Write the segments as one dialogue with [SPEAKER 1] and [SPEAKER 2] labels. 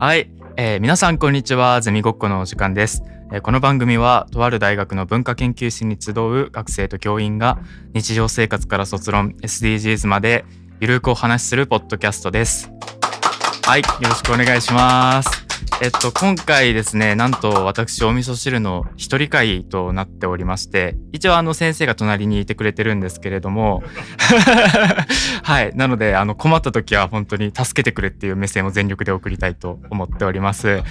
[SPEAKER 1] はい、えー、皆さんこんにちは。ゼミごっこのお時間です、えー、この番組はとある大学の文化研究室に集う学生と教員が日常生活から卒論 SDGs までゆるくお話しするポッドキャストです。はい。よろしくお願いします。えっと、今回ですね、なんと私、お味噌汁の一人会となっておりまして、一応あの先生が隣にいてくれてるんですけれども、はい。なので、あの困った時は本当に助けてくれっていう目線を全力で送りたいと思っております。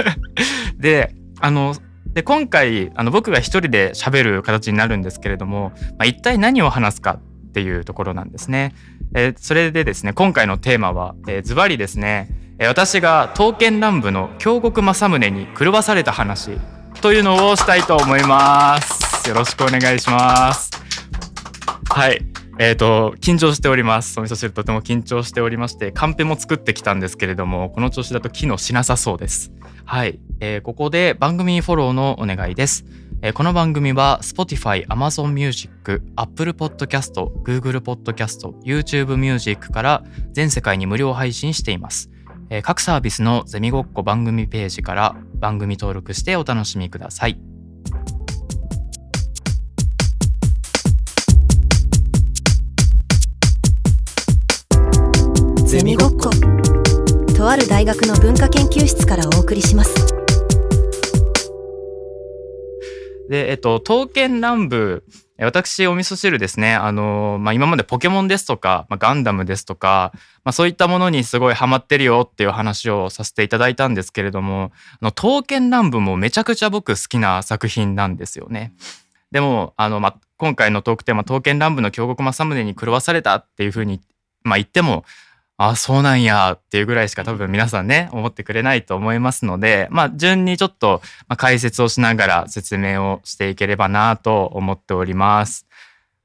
[SPEAKER 1] で、あの、で、今回、あの僕が一人で喋る形になるんですけれども、まあ、一体何を話すかっていうところなんですね。えー、それでですね、今回のテーマは、えー、ズバリですね、私が刀剣乱舞の京極政宗に狂わされた話というのをしたいと思います。よろしくお願いします。はい。えーと、緊張しております。お味噌汁とても緊張しておりましてカンペも作ってきたんですけれどもこの調子だと機能しなさそうです。はい、えー、ここで番組フォローのお願いです。えこの番組は Spotify、Amazon Music、Apple Podcast、Google Podcast、YouTube Music から全世界に無料配信しています。えー、各サービスのゼミごっこ番組ページから番組登録してお楽しみください。
[SPEAKER 2] ゼミごっことある大学の文化研究室からお送りします。
[SPEAKER 1] で、えっと、刀剣乱舞私、お味噌汁ですね。あの、まあ、今までポケモンですとか、まあ、ガンダムですとか、まあ、そういったものにすごいハマってるよっていう話をさせていただいたんですけれども、あの、刀剣乱舞もめちゃくちゃ僕好きな作品なんですよね。でも、あの、まあ、今回のトークテーマ、刀剣乱舞の京極政宗に狂わされたっていうふうに、まあ、言っても、あ、そうなんやっていうぐらいしか多分皆さんね、思ってくれないと思いますので、まあ、順にちょっと解説をしながら説明をしていければなと思っております。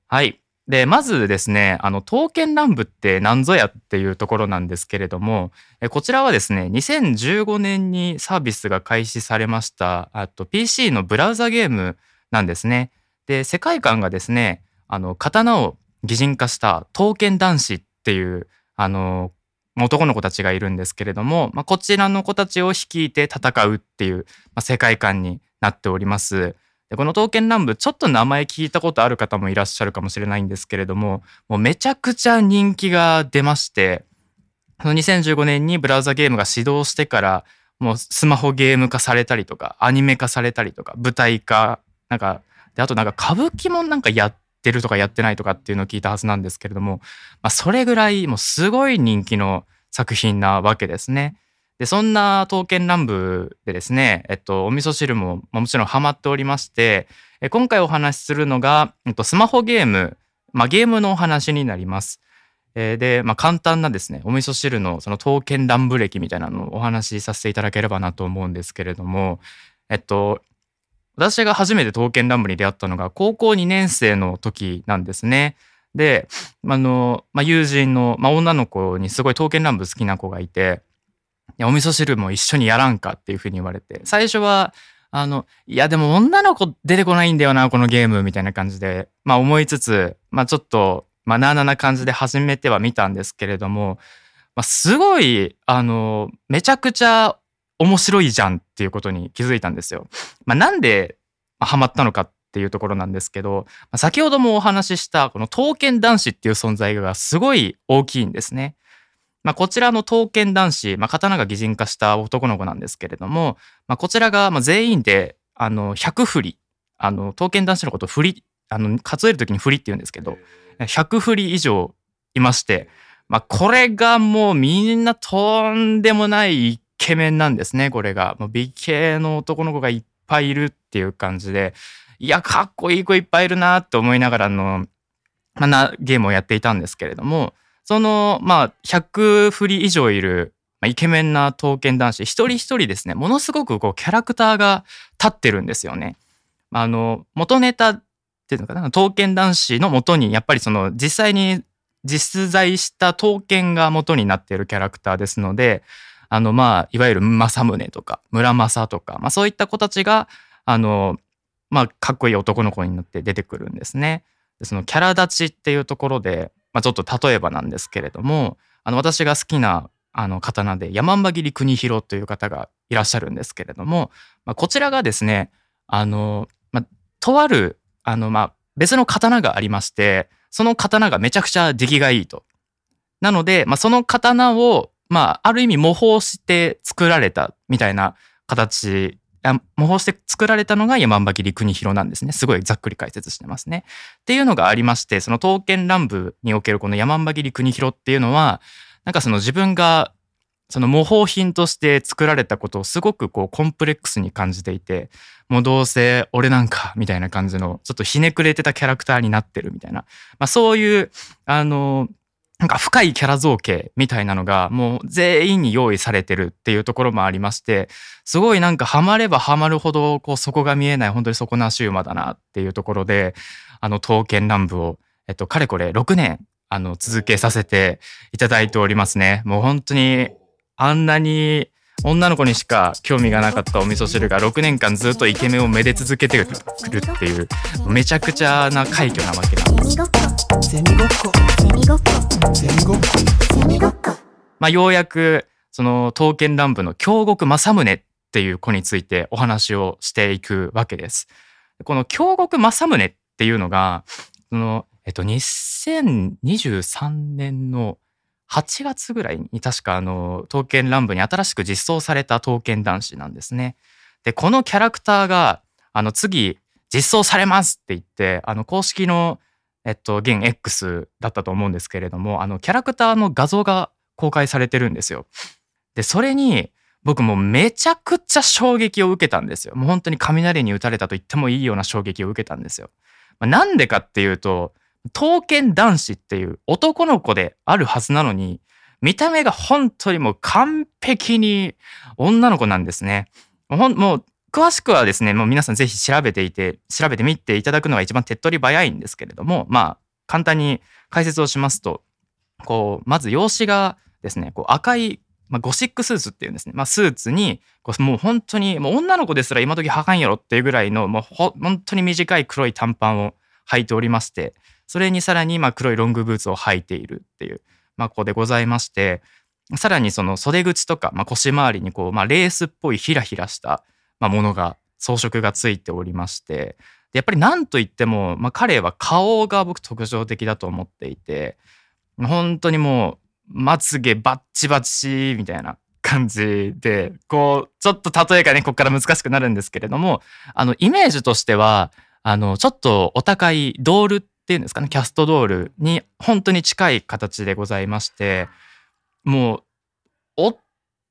[SPEAKER 1] はい。で、まずですね、あの、刀剣乱舞って何ぞやっていうところなんですけれども、こちらはですね、2015年にサービスが開始されました、あと PC のブラウザゲームなんですね。で、世界観がですね、あの、刀を擬人化した刀剣男子っていうあの、男の子たちがいるんですけれども、まあ、こちらの子たちを率いて戦うっていう、まあ、世界観になっております。でこの刀剣乱舞ちょっと名前聞いたことある方もいらっしゃるかもしれないんですけれどももうめちゃくちゃ人気が出ましてその2015年にブラウザゲームが始動してからもうスマホゲーム化されたりとかアニメ化されたりとか舞台化なんかであとなんか歌舞伎もなんかやっってるとかやってないとかっていうのを聞いたはずなんですけれども、まあ、それぐらいもうすごい人気の作品なわけですね。で、そんな刀剣乱舞でですね、えっと、お味噌汁ももちろんハマっておりまして、今回お話しするのが、えっと、スマホゲーム、まあ、ゲームのお話になります。で、まあ、簡単なですね、お味噌汁のその刀剣乱舞歴みたいなのをお話しさせていただければなと思うんですけれども、えっと、私が初めて刀剣乱舞に出会ったのが高校2年生の時なんですね。で、あの、まあ、友人の、まあ、女の子にすごい刀剣乱舞好きな子がいて、いやお味噌汁も一緒にやらんかっていうふうに言われて、最初は、あの、いやでも女の子出てこないんだよな、このゲームみたいな感じで、まあ思いつつ、まあちょっと、まあなあなな感じで始めてはみたんですけれども、まあすごい、あの、めちゃくちゃ面白いじゃんっていうことに気づいたんですよ。まあ、なんでハマったのかっていうところなんですけど、先ほどもお話ししたこの刀剣男子っていう存在がすごい大きいんですね。まあ、こちらの刀剣男子、まあ、刀が擬人化した男の子なんですけれども、まあ、こちらが全員であの100振り、あの刀剣男子のこと振り、あの数える時に振りって言うんですけど、100振り以上いまして、まあ、これがもうみんなとんでもないケメンなんですね、これが。もう美形の男の子がいっぱいいるっていう感じで、いや、かっこいい子いっぱいいるなって思いながらの、まあ、なゲームをやっていたんですけれども、その、まあ、100振り以上いる、まあ、イケメンな刀剣男子、一人一人ですね、ものすごくこう、キャラクターが立ってるんですよね。あの、元ネタっていうのかな、刀剣男子の元に、やっぱりその、実際に実在した刀剣が元になっているキャラクターですので、あの、まあ、いわゆる政宗とか、村正とか、まあ、そういった子たちが、あの、まあ、かっこいい男の子になって出てくるんですね。そのキャラ立ちっていうところで、まあ、ちょっと例えばなんですけれども、あの、私が好きな、あの刀で山姥切国広という方がいらっしゃるんですけれども、まあ、こちらがですねあの、まあ、とあるあの、まあ、別の刀がありましてその刀がめちゃくちゃ出来がいいと。なので、まあ、その刀を、まあ、ある意味模倣して作られたみたいな形模倣して作られたのが山姥切国広なんですね。すごいざっくり解説してますね。っていうのがありまして、その刀剣乱舞におけるこの山姥切国広っていうのは、なんかその自分がその模倣品として作られたことをすごくこうコンプレックスに感じていて、もうどうせ俺なんかみたいな感じのちょっとひねくれてたキャラクターになってるみたいな、まあそういう、あの、なんか深いキャラ造形みたいなのがもう全員に用意されてるっていうところもありまして、すごいなんかハマればハマるほどこう底が見えない本当に底なし馬だなっていうところで、あの刀剣乱舞を、えっと、かれこれ6年あの続けさせていただいておりますね。もう本当にあんなに女の子にしか興味がなかったお味噌汁が6年間ずっとイケメンをめで続けてくるっていうめちゃくちゃな快挙なわけなんです。まあようやくその刀剣乱舞の京極正宗っていう子についてお話をしていくわけです。この京極正宗っていうのがそのえっと2023年の8月ぐらいに確かあの刀剣乱舞に新しく実装された刀剣男子なんですね。でこのキャラクターがあの次実装されますって言ってあの公式のえっと、現 X だったと思うんですけれども、あの、キャラクターの画像が公開されてるんですよ。で、それに、僕もめちゃくちゃ衝撃を受けたんですよ。もう本当に雷に打たれたと言ってもいいような衝撃を受けたんですよ。まあ、なんでかっていうと、刀剣男子っていう男の子であるはずなのに、見た目が本当にもう完璧に女の子なんですね。もう詳しくはですね、もう皆さんぜひ調べていて、調べてみていただくのが一番手っ取り早いんですけれども、まあ、簡単に解説をしますと、こう、まず容姿がですね、こう赤い、まあ、ゴシックスーツっていうんですね。まあ、スーツに、こうもう本当に、もう女の子ですら今時履かんやろっていうぐらいの、もう本当に短い黒い短パンを履いておりまして、それにさらに、まあ、黒いロングブーツを履いているっていう、まあ、ここでございまして、さらにその袖口とか、まあ、腰回りにこう、まあ、レースっぽいヒラヒラした、ものが装飾がついておりましてやっぱり何と言っても、まあ、彼は顔が僕特徴的だと思っていて本当にもうまつげバッチバチみたいな感じでこうちょっと例えがねここから難しくなるんですけれどもあのイメージとしてはあのちょっとお高いドールっていうんですかねキャストドールに本当に近い形でございましてもう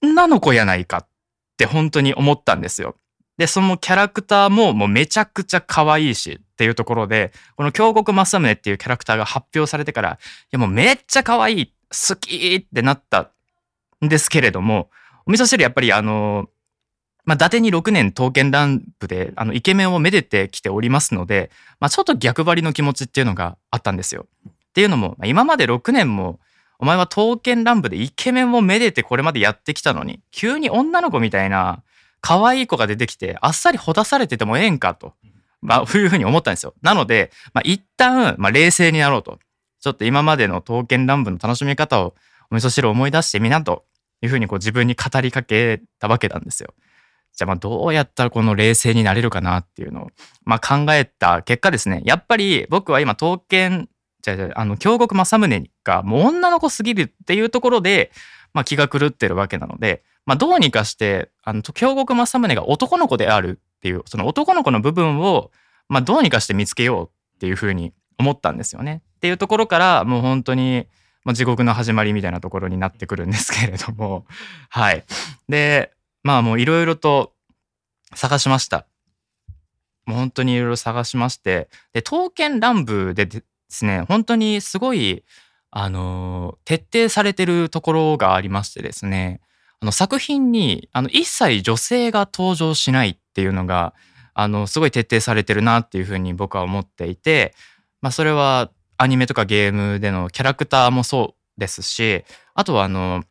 [SPEAKER 1] 女の子やないかって本当に思ったんですよ。で、そのキャラクターももうめちゃくちゃ可愛いしっていうところで、この京極正宗っていうキャラクターが発表されてから、いやもうめっちゃ可愛い、好きってなったんですけれども、お味噌汁やっぱりあの、まあ、伊達に6年刀剣乱舞で、あの、イケメンをめでてきておりますので、まあ、ちょっと逆張りの気持ちっていうのがあったんですよ。っていうのも、今まで6年もお前は刀剣乱舞でイケメンをめでてこれまでやってきたのに、急に女の子みたいな可愛い子が出てきて、あっさりほだされててもええんかと、まあ、そういうふうに思ったんですよ。なので、まあ、一旦、まあ、冷静になろうと。ちょっと今までの刀剣乱舞の楽しみ方をお味噌汁を思い出してみなというふうにこう自分に語りかけたわけなんですよ。じゃあまあどうやったらこの冷静になれるかなっていうのを、まあ、考えた結果ですね、やっぱり僕は今刀剣じゃじゃあの京極政宗がもう女の子すぎるっていうところで、まあ、気が狂ってるわけなので、まあ、どうにかしてあの京極政宗が男の子であるっていうその男の子の部分を、まあ、どうにかして見つけようっていうふうに思ったんですよね。っていうところからもう本当に、まあ、地獄の始まりみたいなところになってくるんですけれども。はい。でまあもういろいろと探しました。もう本当にいろいろ探しましてで刀剣乱舞でですね、本当にすごい、あの、徹底されてるところがありましてですね、あの作品にあの一切女性が登場しないっていうのが、あの、すごい徹底されてるなっていうふうに僕は思っていて、まあそれはアニメとかゲームでのキャラクターもそうですし、あとはあの、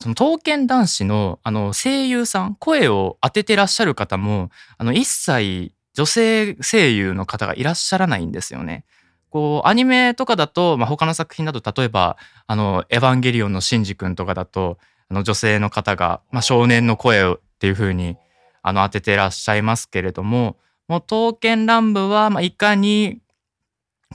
[SPEAKER 1] その刀剣男子のあの声優さん、声を当ててらっしゃる方も、あの一切女性声優の方がいらっしゃらないんですよね。こう、アニメとかだと、まあ、他の作品だと、例えば、あの、エヴァンゲリオンのシンジ君とかだと、あの、女性の方が、まあ、少年の声をっていう風に、あの、当ててらっしゃいますけれども、もう、刀剣乱舞は、まあ、いかに、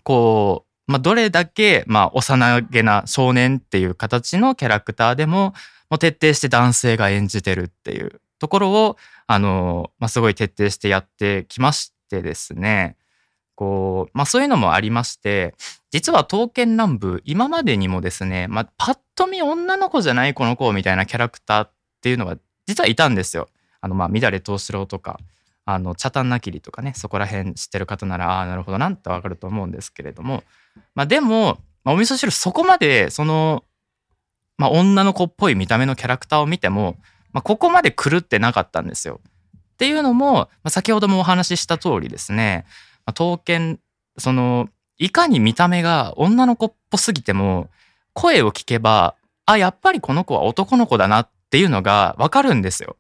[SPEAKER 1] こう、まあ、どれだけ、まあ、幼げな少年っていう形のキャラクターでも、もう徹底して男性が演じてるっていうところを、あの、まあ、すごい徹底してやってきましてですね、こう、まあそういうのもありまして、実は刀剣乱舞、今までにもですね、まあパッと見女の子じゃないこの子みたいなキャラクターっていうのが実はいたんですよ。あの、まあ、乱れ藤四郎とか、あの、茶炭なきりとかね、そこら辺知ってる方なら、ああ、なるほどなんてわかると思うんですけれども、まあでも、まあ、お味噌汁そこまで、その、まあ女の子っぽい見た目のキャラクターを見ても、まあここまで狂ってなかったんですよ。っていうのも、まあ、先ほどもお話しした通りですね、ま刀剣、その、いかに見た目が女の子っぽすぎても、声を聞けば、あ、やっぱりこの子は男の子だなっていうのがわかるんですよ。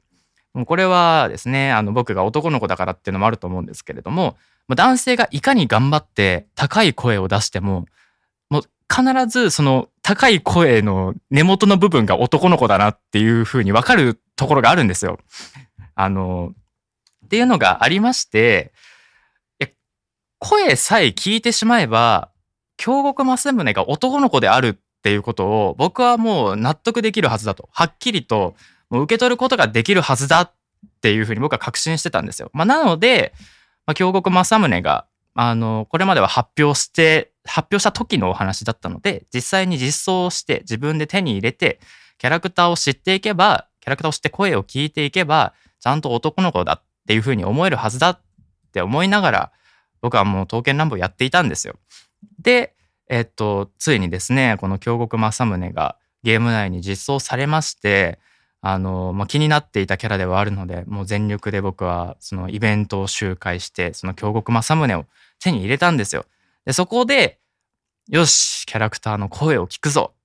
[SPEAKER 1] これはですね、あの僕が男の子だからっていうのもあると思うんですけれども、男性がいかに頑張って高い声を出しても、もう必ずその高い声の根元の部分が男の子だなっていうふうにわかるところがあるんですよ。あの、っていうのがありまして、声さえ聞いてしまえば、京極正宗が男の子であるっていうことを僕はもう納得できるはずだと。はっきりともう受け取ることができるはずだっていうふうに僕は確信してたんですよ。まあ、なので、まあ、京極正宗が、あの、これまでは発表して、発表した時のお話だったので、実際に実装して自分で手に入れて、キャラクターを知っていけば、キャラクターを知って声を聞いていけば、ちゃんと男の子だっていうふうに思えるはずだって思いながら、僕はもう刀剣乱舞やっていたんですよ。で、えっと、ついにですね、この京極正宗がゲーム内に実装されまして、あの、まあ、気になっていたキャラではあるので、もう全力で僕はそのイベントを周回して、その京極正宗を手に入れたんですよ。で、そこで、よし、キャラクターの声を聞くぞっ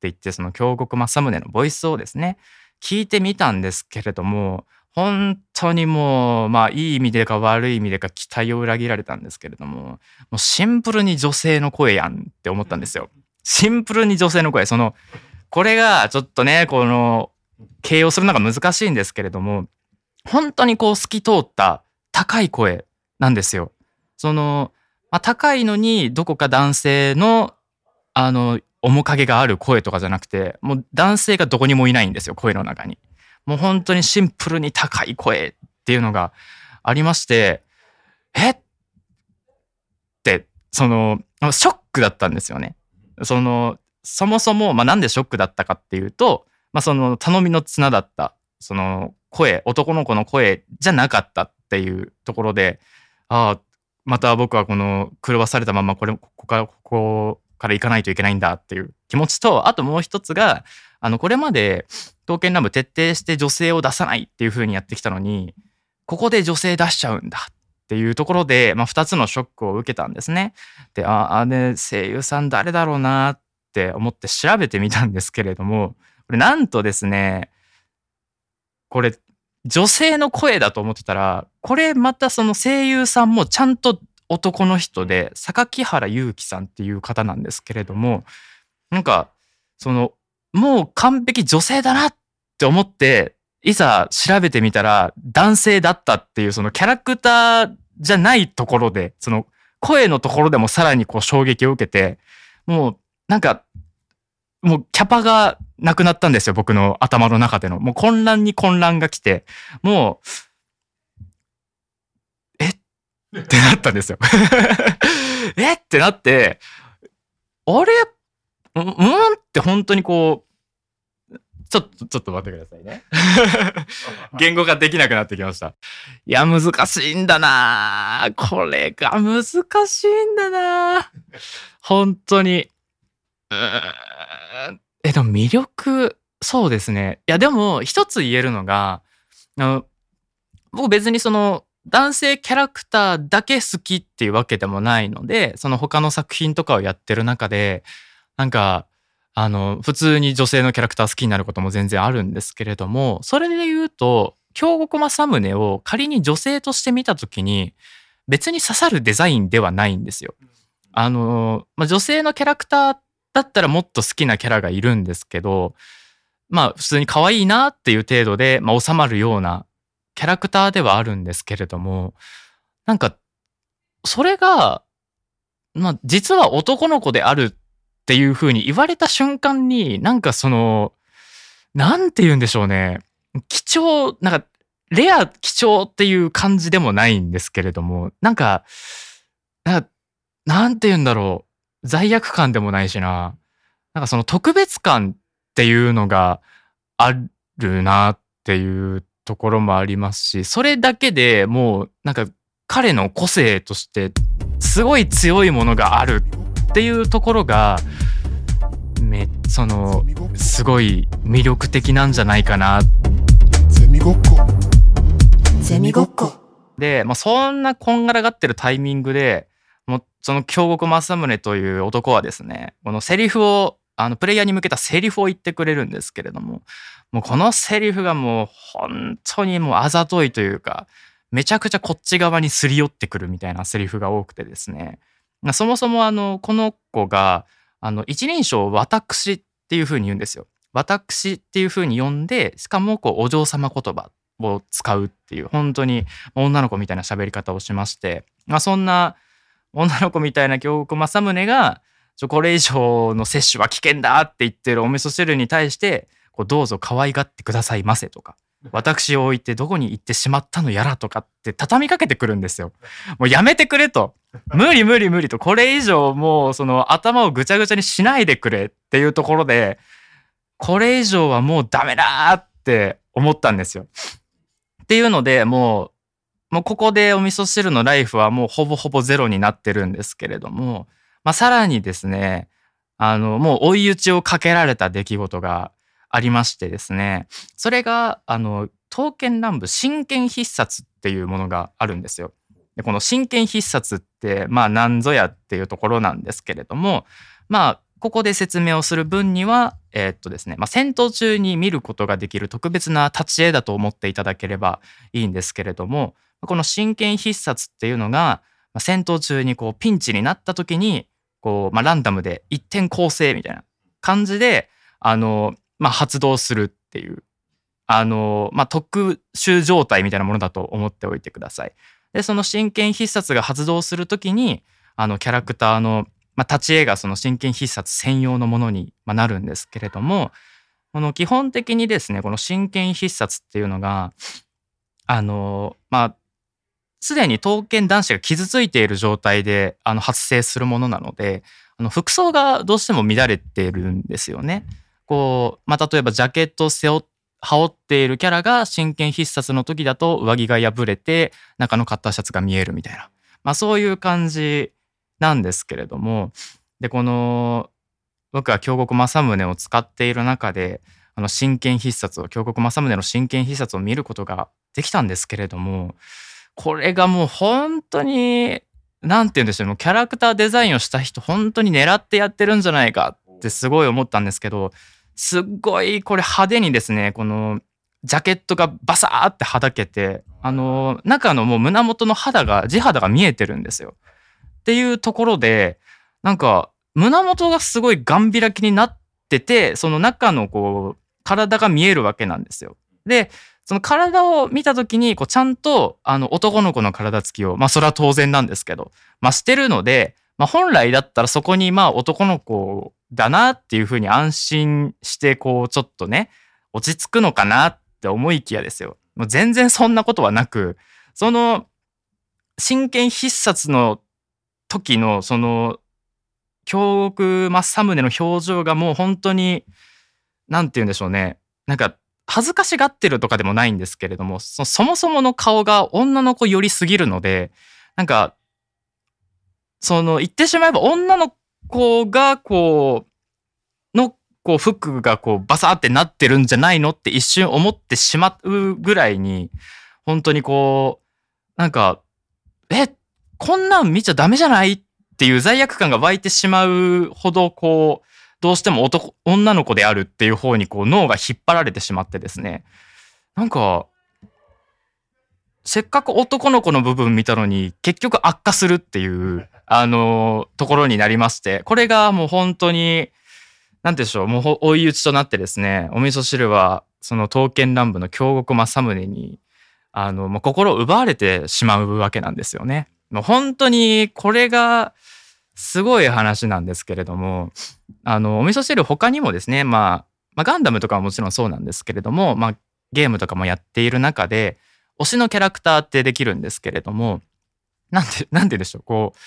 [SPEAKER 1] て言って、その京極正宗のボイスをですね、聞いてみたんですけれども、本当にもう、まあいい意味でか悪い意味でか期待を裏切られたんですけれども、もうシンプルに女性の声やんって思ったんですよ。シンプルに女性の声。その、これがちょっとね、この、形容するのが難しいんですけれども、本当にこう透き通った高い声なんですよ。その、まあ、高いのにどこか男性の、あの、面影がある声とかじゃなくて、もう男性がどこにもいないんですよ、声の中に。もう本当にシンプルに高い声っていうのがありまして、えって、その、ショックだったんですよね。その、そもそも、まあ、なんでショックだったかっていうと、まあ、その頼みの綱だった、その声、男の子の声じゃなかったっていうところで、ああ、また僕はこの狂わされたままこれ、ここから、ここから行かないといけないんだっていう気持ちと、あともう一つが、あの、これまで、刀剣乱舞徹底して女性を出さないっていう風にやってきたのに、ここで女性出しちゃうんだっていうところで、まあ、二つのショックを受けたんですね。で、あ、あれ、声優さん誰だろうなって思って調べてみたんですけれども、これなんとですね、これ、女性の声だと思ってたら、これまたその声優さんもちゃんと男の人で、榊原祐希さんっていう方なんですけれども、なんか、その、もう完璧女性だなって思って、いざ調べてみたら男性だったっていうそのキャラクターじゃないところで、その声のところでもさらにこう衝撃を受けて、もうなんか、もうキャパがなくなったんですよ、僕の頭の中での。もう混乱に混乱が来て、もう、え？ってなったんですよ。え？ってなって、あれ？うんうん？って本当にこう、ちょっと、ちょっと待ってくださいね。言語化できなくなってきました。いや、難しいんだなこれが難しいんだな本当に。え、でも魅力、そうですね。いや、でも一つ言えるのが、あの僕別にその男性キャラクターだけ好きっていうわけでもないので、その他の作品とかをやってる中で、なんか、あの、普通に女性のキャラクター好きになることも全然あるんですけれども、それで言うと、京極正宗を仮に女性として見たときに、別に刺さるデザインではないんですよ。あの、まあ、女性のキャラクターだったらもっと好きなキャラがいるんですけど、まあ普通に可愛いなっていう程度で、まあ、収まるようなキャラクターではあるんですけれども、なんか、それが、まあ実は男の子であるっていう風に言われた瞬間に、なんかその、なんて言うんでしょうね。貴重、なんか、レア貴重っていう感じでもないんですけれども、なんか、なんかなんて言うんだろう。罪悪感でもないしな。なんかその特別感っていうのがあるなっていうところもありますし、それだけでもうなんか彼の個性としてすごい強いものがあるっていうところが、め、その、すごい魅力的なんじゃないかな。
[SPEAKER 3] ゼミごっこ
[SPEAKER 2] ゼミごっこ
[SPEAKER 1] で、まあ、そんなこんがらがってるタイミングで、もその京極正宗という男はですね、このセリフを、あの、プレイヤーに向けたセリフを言ってくれるんですけれども、もうこのセリフがもう本当にもうあざといというか、めちゃくちゃこっち側にすり寄ってくるみたいなセリフが多くてですね、まそもそもあの、この子が、あの、一人称私っていう風に言うんですよ。私っていう風に呼んで、しかもこう、お嬢様言葉を使うっていう、本当に女の子みたいな喋り方をしまして、まあそんな女の子みたいな京極正宗が、ちょこれ以上の摂取は危険だって言ってるお味噌汁に対して、こうどうぞ可愛がってくださいませとか、私を置いてどこに行ってしまったのやらとかって畳みかけてくるんですよ。もうやめてくれと。無理無理無理と。これ以上もうその頭をぐちゃぐちゃにしないでくれっていうところで、これ以上はもうダメだって思ったんですよ。っていうので、もう、もうここでお味噌汁のライフはもうほぼほぼゼロになってるんですけれども、まあさらにですね、あの、もう追い打ちをかけられた出来事がありましてですね、それが、あの、刀剣乱舞真剣必殺っていうものがあるんですよ。でこの真剣必殺って、まあ何ぞやっていうところなんですけれども、まあ、ここで説明をする分には、えーっとですね、まあ、戦闘中に見ることができる特別な立ち絵だと思っていただければいいんですけれども、この真剣必殺っていうのが、まあ戦闘中にこうピンチになった時に、こう、まあ、ランダムで一点構成みたいな感じで、あの、まあ、発動するっていう、あの、まあ、特殊状態みたいなものだと思っておいてください。で、その真剣必殺が発動するときに、あの、キャラクターの、まあ、立ち絵がその真剣必殺専用のものになるんですけれども、この基本的にですね、この真剣必殺っていうのが、あの、まあ、すでに刀剣男子が傷ついている状態であの発生するものなので、あの服装がどうしても乱れてるんですよね。こう、まあ、例えばジャケットを背負羽織っているキャラが真剣必殺の時だと上着が破れて中のカッターシャツが見えるみたいな、まあ、そういう感じなんですけれどもでこの僕は京極正宗を使っている中であの真剣必殺を京極正宗の真剣必殺を見ることができたんですけれどもこれがもう本当になんて言うんでしょうもうキャラクターデザインをした人本当に狙ってやってるんじゃないかってすごい思ったんですけどすっごいこれ派手にですねこのジャケットがバサーってはだけてあの中のもう胸元の肌が地肌が見えてるんですよ。っていうところでなんか胸元がすごいガン開きになっててその中のこう体が見えるわけなんですよ。でその体を見た時にこうちゃんとあの男の子の体つきをまあそれは当然なんですけど、まあ、してるので、まあ、本来だったらそこにまあ男の子だなっていうふうに安心してこうちょっとね落ち着くのかなって思いきやですよ。もう全然そんなことはなくその真剣必殺の時のその京極正宗の表情がもう本当になんて言うんでしょうねなんか恥ずかしがってるとかでもないんですけれどもそそもそもの顔が女の子寄りすぎるのでなんかその言ってしまえば女の子がこうのこう服がこうバサーってなってるんじゃないのって一瞬思ってしまうぐらいに本当にこうなんかえこんなん見ちゃダメじゃない？っていう罪悪感が湧いてしまうほどこうどうしても男女の子であるっていう方にこう脳が引っ張られてしまってですねなんかせっかく男の子の部分見たのに結局悪化するっていう、あのところになりまして、これがもう本当に、なんてでしょう、もう追い打ちとなってですね、お味噌汁はその刀剣乱舞の京極正宗に、あの、もう心を奪われてしまうわけなんですよね。もう本当にこれがすごい話なんですけれども、あの、お味噌汁他にもですね、まあ、まあ、ガンダムとかはもちろんそうなんですけれども、まあ、ゲームとかもやっている中で、推しのキャラクターってできるんですけれども、なんて、なんて言うんでしょう、こう、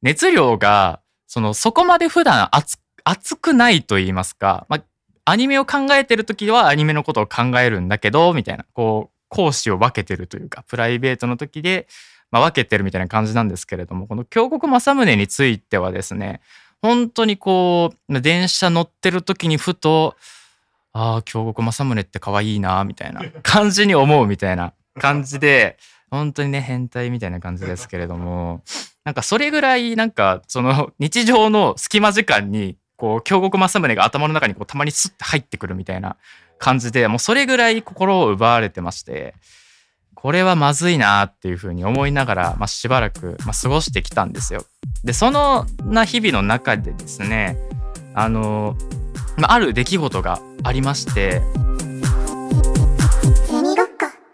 [SPEAKER 1] 熱量が、その、そこまで普段熱熱くないと言いますか、まあ、アニメを考えてる時はアニメのことを考えるんだけど、みたいな、こう、講師を分けてるというか、プライベートの時で、まあ、分けてるみたいな感じなんですけれども、この京極正宗についてはですね、本当にこう、電車乗ってる時にふと、ああ、京極正宗って可愛いな、みたいな感じに思うみたいな感じで、本当にね、変態みたいな感じですけれども、なんかそれぐらい、なんか、その日常の隙間時間に、こう、京極正宗が頭の中にこうたまにスッて入ってくるみたいな感じで、もうそれぐらい心を奪われてまして、これはまずいなっていうふうに思いながら、まあ、しばらく、まあ、過ごしてきたんですよ。で、そのな日々の中でですね、あの、まあ、ある出来事がありまして、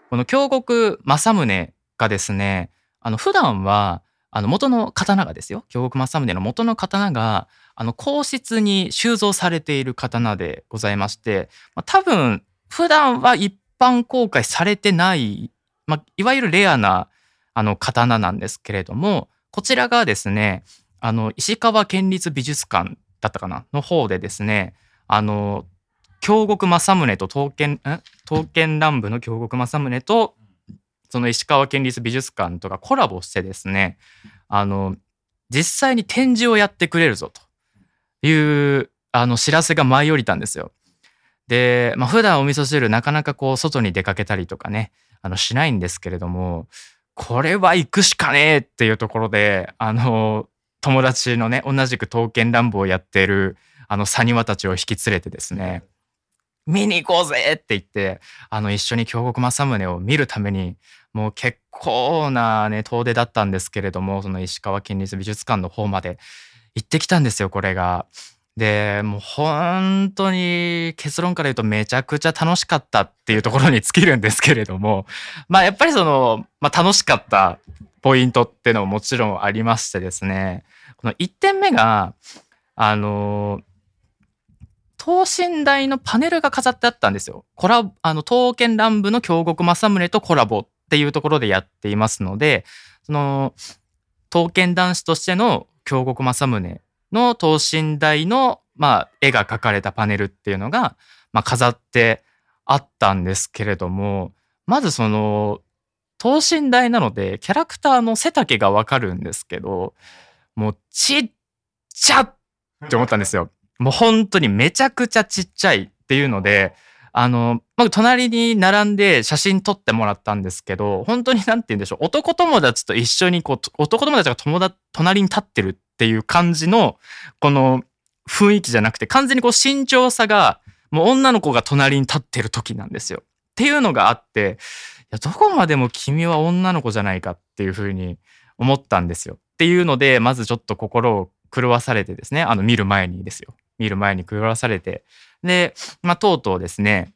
[SPEAKER 1] この京極正宗がですね、あの、普段は、あの、元の刀がですよ、京極正宗の元の刀が、あの、皇室に収蔵されている刀でございまして、まあ、多分、普段は一般公開されてない、まあ、いわゆるレアな、あの、刀なんですけれども、こちらがですね、あの、石川県立美術館だったかなの方でですね、あの、京極正宗と刀剣、ん刀剣乱舞の京極正宗と、その石川県立美術館とかコラボしてですね、あの、実際に展示をやってくれるぞという、あの、知らせが舞い降りたんですよ。で、まあ、普段お味噌汁なかなかこう、外に出かけたりとかね、あの、しないんですけれども、これは行くしかねえっていうところで、あの、友達のね、同じく刀剣乱舞をやっている、あの、サニワたちを引き連れてですね、見に行こうぜって言って、あの、一緒に京極正宗を見るために、もう結構なね、遠出だったんですけれども、その石川県立美術館の方まで行ってきたんですよ、これが。で、もう本当に結論から言うとめちゃくちゃ楽しかったっていうところに尽きるんですけれども、まあやっぱりその、まあ楽しかったポイントっていうのももちろんありましてですね、この1点目が、あの、等身大のパネルが飾ってあったんですよ。コラあの、刀剣乱舞の京極正宗とコラボっていうところでやっていますので、その、刀剣男子としての京極正宗の等身大の、まあ、絵が描かれたパネルっていうのが、まあ、飾ってあったんですけれども、まずその、等身大なので、キャラクターの背丈がわかるんですけど、もう、ちっちゃって思ったんですよ。もう本当にめちゃくちゃちっちゃいっていうので、あの、まあ、隣に並んで写真撮ってもらったんですけど、本当になんて言うんでしょう、男友達と一緒にこう、男友達が友達、隣に立ってるっていう感じの、この雰囲気じゃなくて、完全にこう身長差が、もう女の子が隣に立ってる時なんですよ。っていうのがあって、いや、どこまでも君は女の子じゃないかっていうふうに思ったんですよ。っていうので、まずちょっと心を狂わされてですね、あの、見る前にですよ。見る前に狂わされて。で、まあ、とうとうですね、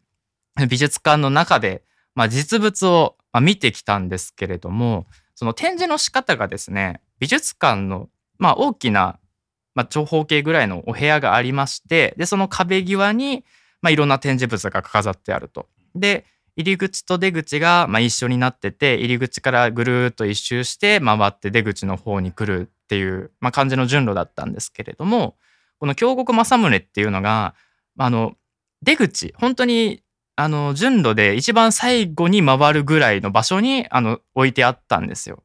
[SPEAKER 1] 美術館の中で、まあ、実物を見てきたんですけれども、その展示の仕方がですね、美術館の、まあ、大きな、まあ、長方形ぐらいのお部屋がありまして、で、その壁際に、まあ、いろんな展示物が飾ってあると。で、入り口と出口がまあ一緒になってて、入り口からぐるっと一周して回って出口の方に来るっていう、まあ、感じの順路だったんですけれども、この京極正宗っていうのが、あの、出口、本当に、あの、順路で一番最後に回るぐらいの場所に、あの、置いてあったんですよ。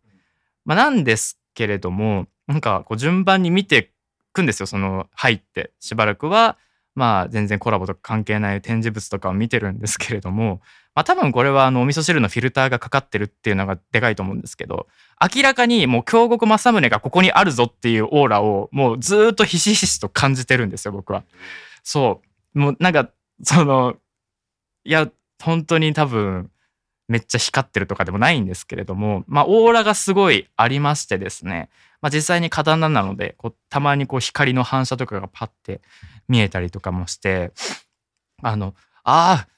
[SPEAKER 1] まあ、なんですけれども、なんか、こう、順番に見てくんですよ、その、入って。しばらくは、まあ、全然コラボとか関係ない展示物とかを見てるんですけれども、まあ、多分これは、あの、お味噌汁のフィルターがかかってるっていうのがでかいと思うんですけど、明らかにもう京極正宗がここにあるぞっていうオーラをもうずーっとひしひしと感じてるんですよ僕は。そうもうなんかそのいや本当に多分めっちゃ光ってるとかでもないんですけれども、まあ、オーラがすごいありましてですね、まあ、実際に刀なのでこうたまにこう光の反射とかがパッて見えたりとかもしてあのああ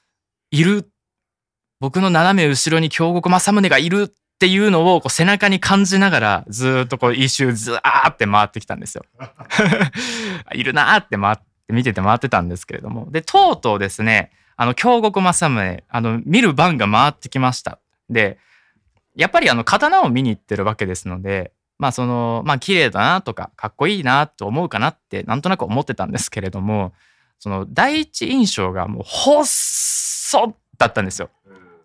[SPEAKER 1] いる。僕の斜め後ろに京極政宗がいるっていうのをこう背中に感じながらずーっとこう一周ずーって回ってきたんですよ。いるなーって回って見てて回ってたんですけれども。でとうとうですねあの京極政宗あの見る番が回ってきました。でやっぱりあの刀を見に行ってるわけですのでまあそのまあ綺麗だなとかかっこいいなと思うかなってなんとなく思ってたんですけれどもその第一印象がもう細だったんですよ。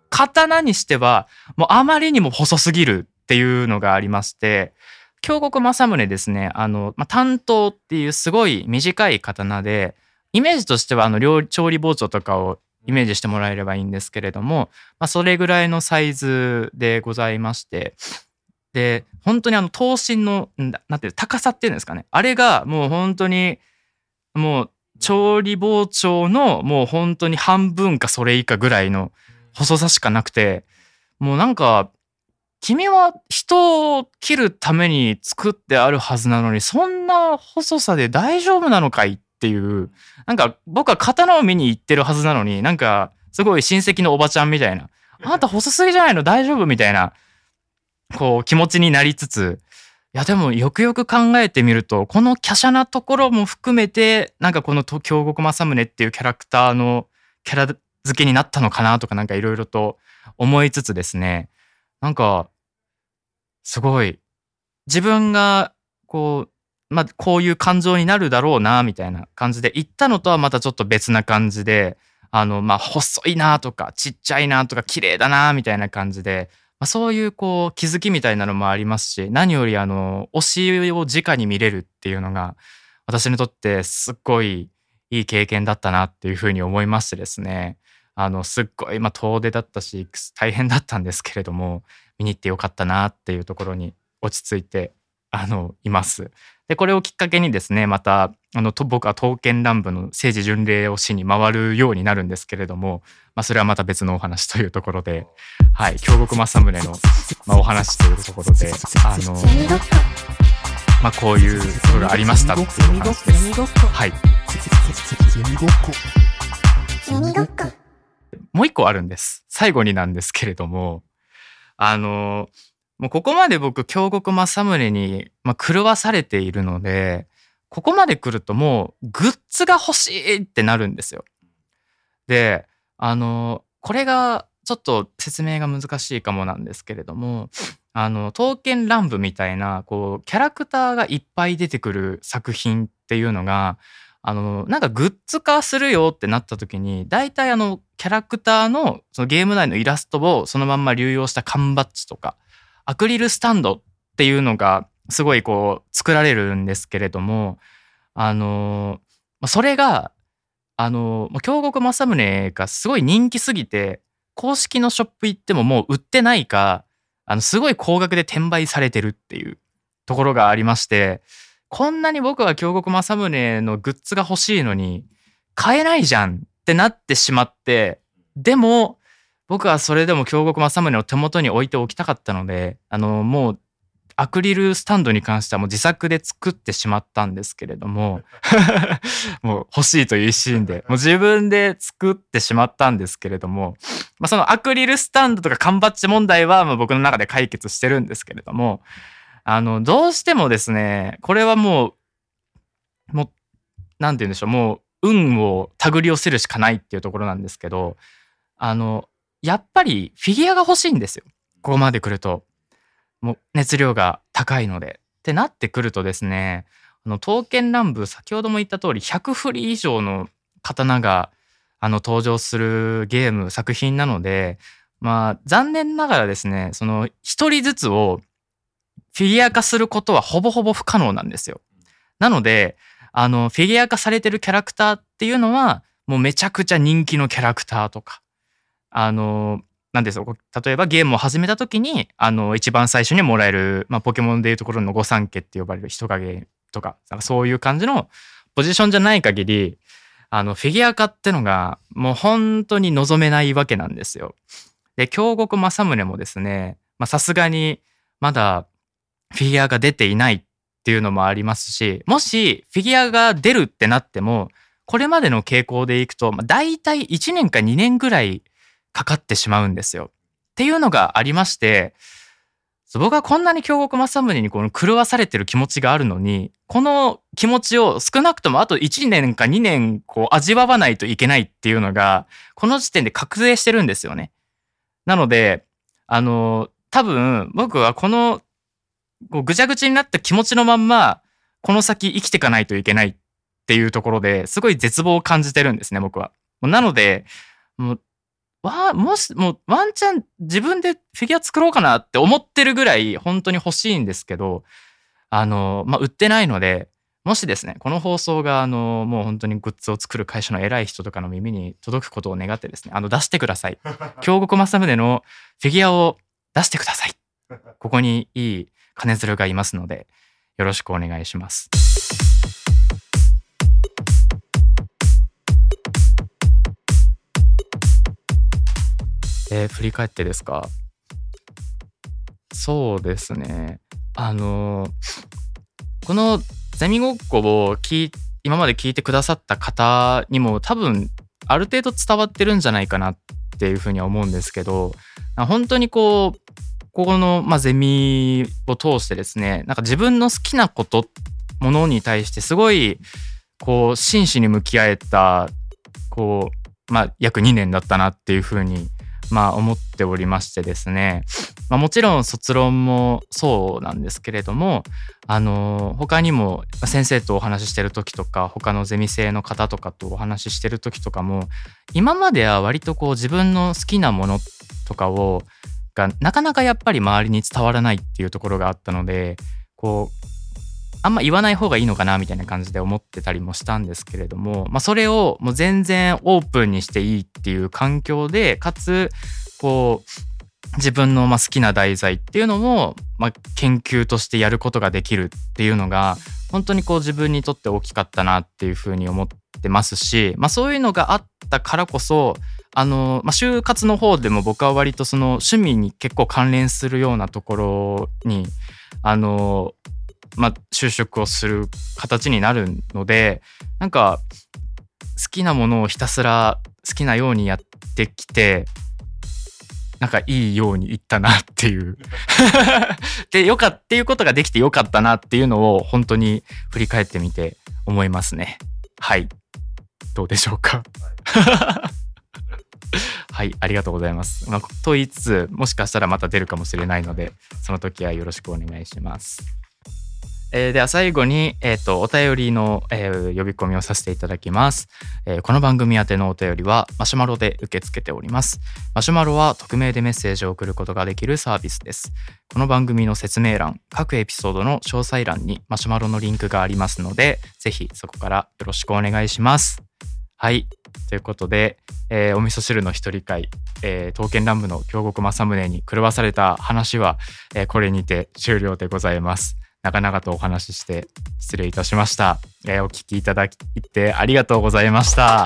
[SPEAKER 1] 刀にしてはもうあまりにも細すぎるっていうのがありまして京極政宗ですねあの、まあ、担当っていうすごい短い刀でイメージとしてはあの料理調理包丁とかをイメージしてもらえればいいんですけれども、まあ、それぐらいのサイズでございましてで本当にあの刀身のなんていう高さっていうんですかね。あれがもう本当にもう調理包丁のもう本当に半分かそれ以下ぐらいの細さしかなくてもうなんか君は人を切るために作ってあるはずなのにそんな細さで大丈夫なのかいっていうなんか僕は刀を見に行ってるはずなのになんかすごい親戚のおばちゃんみたいなあなた細すぎじゃないの？大丈夫？みたいなこう気持ちになりつついやでもよくよく考えてみるとこの華奢なところも含めてなんかこの京極政宗っていうキャラクターのキャラ付けになったのかなとかなんかいろいろと思いつつですね。なんかすごい自分がこうまあこういう感情になるだろうなみたいな感じで言ったのとはまたちょっと別な感じであのまあ細いなとかちっちゃいなとか綺麗だなみたいな感じで、まあ、そういうこう気づきみたいなのもありますし何よりあの推しを直に見れるっていうのが私にとってすっごいいい経験だったなっていうふうに思いましてですね。あのすっごい、まあ、遠出だったし大変だったんですけれども見に行ってよかったなっていうところに落ち着いてあのいます。でこれをきっかけにですねまたあのと僕は刀剣乱舞の政治巡礼をしに回るようになるんですけれども、まあ、それはまた別のお話というところで、はい、京極政宗の、まあ、お話というところであの、まあ、こういういろいろありましたっていうお話です。はい、もう一個あるんです。最後になんですけれども、あの、もうここまで僕、京極政宗に、まあ、狂わされているので、ここまで来るともうグッズが欲しいってなるんですよ。で、あの、これがちょっと説明が難しいかもなんですけれども、あの、刀剣乱舞みたいな、こう、キャラクターがいっぱい出てくる作品っていうのが、あの、なんかグッズ化するよってなった時に、大体あの、キャラクターのそのゲーム内のイラストをそのまんま流用した缶バッジとか、アクリルスタンドっていうのがすごいこう作られるんですけれども、あの、それが、あの、京極政宗がすごい人気すぎて、公式のショップ行ってももう売ってないか、あの、すごい高額で転売されてるっていうところがありまして、こんなに僕は京極政宗のグッズが欲しいのに、買えないじゃんってなってしまって、でも、僕はそれでも京極政宗を手元に置いておきたかったので、あの、もう、アクリルスタンドに関してはもう自作で作ってしまったんですけれども、もう欲しいという一心で、もう自分で作ってしまったんですけれども、まあ、そのアクリルスタンドとか缶バッジ問題はもう僕の中で解決してるんですけれども、あの、どうしてもですね、これはもう、もう、なんて言うんでしょう、もう、運を手繰り寄せるしかないっていうところなんですけど、あの、やっぱりフィギュアが欲しいんですよ。ここまで来ると。もう熱量が高いので。ってなってくるとですね、あの、刀剣乱舞、先ほども言った通り、100振り以上の刀が、あの、登場するゲーム、作品なので、まあ、残念ながらですね、その、一人ずつをフィギュア化することはほぼほぼ不可能なんですよ。なので、あの、フィギュア化されてるキャラクターっていうのは、もうめちゃくちゃ人気のキャラクターとか、あの、なんですよ。例えばゲームを始めた時に、あの、一番最初にもらえる、まあ、ポケモンでいうところの御三家って呼ばれる人影とか、なんかそういう感じのポジションじゃない限り、あの、フィギュア化ってのが、もう本当に望めないわけなんですよ。で、京極正宗もですね、まあさすがにまだフィギュアが出ていないっていうのもありますし、もしフィギュアが出るってなっても、これまでの傾向でいくと、まあ、大体1年か2年ぐらいかかってしまうんですよ。っていうのがありまして、僕はこんなに京極正宗にこの狂わされてる気持ちがあるのに、この気持ちを少なくともあと1年か2年こう味わわないといけないっていうのが、この時点で確定してるんですよね。なので、あの、多分僕はこのこうぐちゃぐちゃになった気持ちのまんま、この先生きていかないといけないっていうところですごい絶望を感じてるんですね、僕は。なので、もう、わもし、もうワンチャン自分でフィギュア作ろうかなって思ってるぐらい本当に欲しいんですけど、あの、まあ、売ってないので、もしですね、この放送が、あの、もう本当にグッズを作る会社の偉い人とかの耳に届くことを願ってですね、あの、出してください。京極正宗のフィギュアを出してください。ここにいい金鶴がいますので、よろしくお願いします。えー振り返ってですか？そうですね。あのこのゼミごっこを聞今まで聞いてくださった方にも多分ある程度伝わってるんじゃないかなっていうふうには思うんですけど本当にこうここの、まあ、ゼミを通してですねなんか自分の好きなことものに対してすごいこう真摯に向き合えたこう、まあ、約2年だったなっていうふうにまあ思っておりましてですね、まあ、もちろん卒論もそうなんですけれどもあの他にも先生とお話ししてる時とか他のゼミ生の方とかとお話ししてる時とかも今までは割とこう自分の好きなものとかをがなかなかやっぱり周りに伝わらないっていうところがあったのでこうあんま言わない方がいいのかなみたいな感じで思ってたりもしたんですけれども、まあ、それをもう全然オープンにしていいっていう環境でかつこう自分のまあ好きな題材っていうのもまあ研究としてやることができるっていうのが本当にこう自分にとって大きかったなっていうふうに思ってますし、まあ、そういうのがあったからこそあの、まあ、就活の方でも僕は割とその趣味に結構関連するようなところにあのまあ、就職をする形になるのでなんか好きなものをひたすら好きなようにやってきてなんかいいようにいったなっていう。でよかっていうことができてよかったなっていうのを本当に振り返ってみて思いますね。はい。どうでしょうか？はいありがとうございます、まあ、と言いつつもしかしたらまた出るかもしれないのでその時はよろしくお願いします。えーでは最後に、えーとお便りの、えー呼び込みをさせていただきます、えーこの番組宛てのお便りはマシュマロで受け付けております。マシュマロは匿名でメッセージを送ることができるサービスです。この番組の説明欄各エピソードの詳細欄にマシュマロのリンクがありますのでぜひそこからよろしくお願いします。はい。ということで、えーお味噌汁の一人会、えー、刀剣乱舞の京極正宗に狂わされた話は、えーこれにて終了でございます。長々とお話しして失礼いたしました。えーお聞きいただいてありがとうございました。